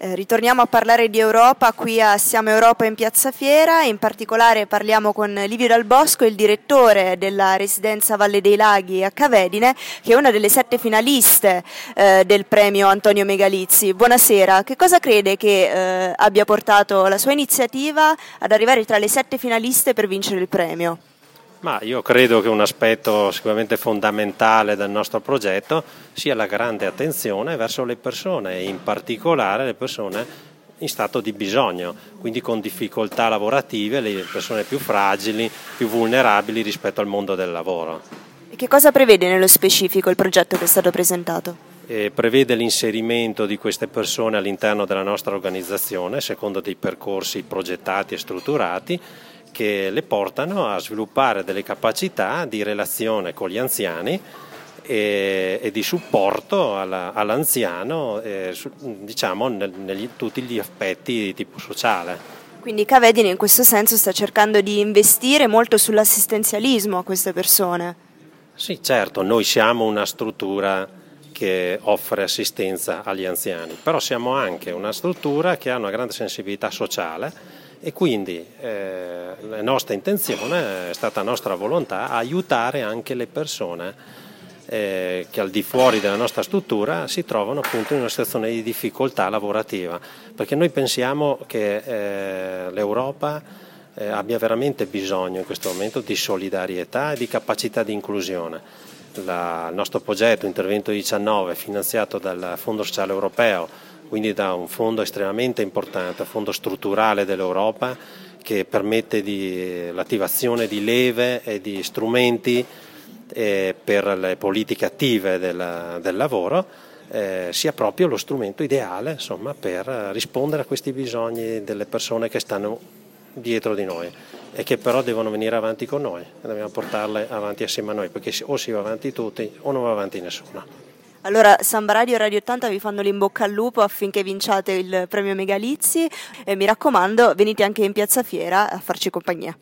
Eh, ritorniamo a parlare di Europa qui a Siamo Europa in Piazza Fiera, in particolare parliamo con Livio Dal Bosco, il direttore della residenza Valle dei Laghi a Cavedine, che è una delle sette finaliste eh, del premio Antonio Megalizzi. Buonasera, che cosa crede che eh, abbia portato la sua iniziativa ad arrivare tra le sette finaliste per vincere il premio? Ma io credo che un aspetto sicuramente fondamentale del nostro progetto sia la grande attenzione verso le persone e in particolare le persone in stato di bisogno, quindi con difficoltà lavorative, le persone più fragili, più vulnerabili rispetto al mondo del lavoro. E che cosa prevede nello specifico il progetto che è stato presentato? Eh, prevede l'inserimento di queste persone all'interno della nostra organizzazione secondo dei percorsi progettati e strutturati che le portano a sviluppare delle capacità di relazione con gli anziani e, e di supporto alla, all'anziano eh, diciamo nel, negli tutti gli aspetti di tipo sociale. Quindi Cavedine in questo senso sta cercando di investire molto sull'assistenzialismo a queste persone. Sì, certo, noi siamo una struttura che offre assistenza agli anziani, però siamo anche una struttura che ha una grande sensibilità sociale e quindi eh, la nostra intenzione, è stata nostra volontà, aiutare anche le persone eh, che al di fuori della nostra struttura si trovano appunto in una situazione di difficoltà lavorativa, perché noi pensiamo che eh, l'Europa eh, abbia veramente bisogno in questo momento di solidarietà e di capacità di inclusione. La, il nostro progetto Intervento 19 finanziato dal Fondo Sociale Europeo quindi da un fondo estremamente importante, fondo strutturale dell'Europa che permette di, l'attivazione di leve e di strumenti eh, per le politiche attive del, del lavoro, eh, sia proprio lo strumento ideale insomma, per rispondere a questi bisogni delle persone che stanno dietro di noi e che però devono venire avanti con noi, dobbiamo portarle avanti assieme a noi perché o si va avanti tutti o non va avanti nessuno. Allora, Samba Radio e Radio 80 vi fanno l'imbocca al lupo affinché vinciate il premio Megalizzi e mi raccomando venite anche in Piazza Fiera a farci compagnia.